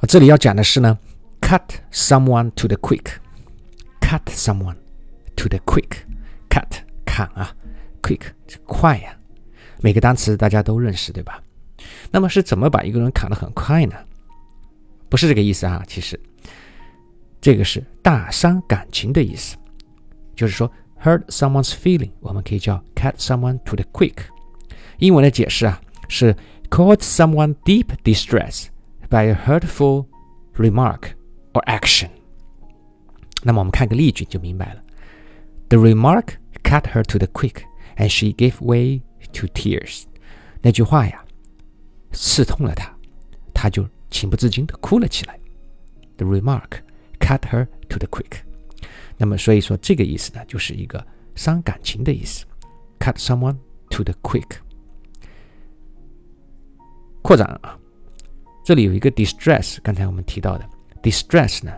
啊，这里要讲的是呢，cut someone to the quick，cut someone to the quick，cut 砍啊，quick 快呀，每个单词大家都认识对吧？那么是怎么把一个人砍得很快呢？不是这个意思啊，其实这个是大伤感情的意思，就是说 hurt someone's feeling，我们可以叫 cut someone to the quick。英文的解释啊是 cause someone deep distress by a hurtful remark or action。那么我们看个例句就明白了。The remark cut her to the quick, and she gave way to tears。那句话呀，刺痛了她，她就情不自禁地哭了起来。The remark cut her to the quick。那么所以说这个意思呢，就是一个伤感情的意思，cut someone to the quick。扩展啊， 这里有一个 distress，刚才我们提到的 distress 呢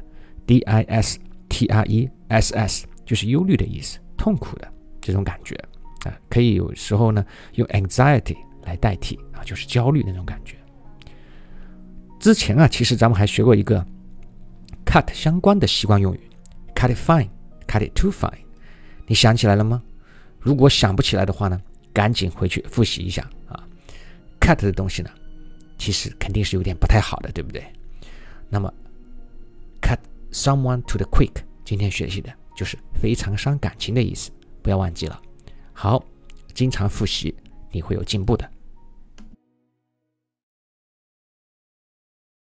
，d i s t r e s s 就是忧虑的意思，痛苦的这种感觉啊，可以有时候呢用 anxiety 来代替啊，就是焦虑那种感觉。之前啊，其实咱们还学过一个 cut 相关的习惯用语，cut it fine，cut it too fine，你想起来了吗？如果想不起来的话呢，赶紧回去复习一下啊。cut 的东西呢？其实肯定是有点不太好的，对不对？那么，cut someone to the quick，今天学习的就是非常伤感情的意思，不要忘记了。好，经常复习，你会有进步的。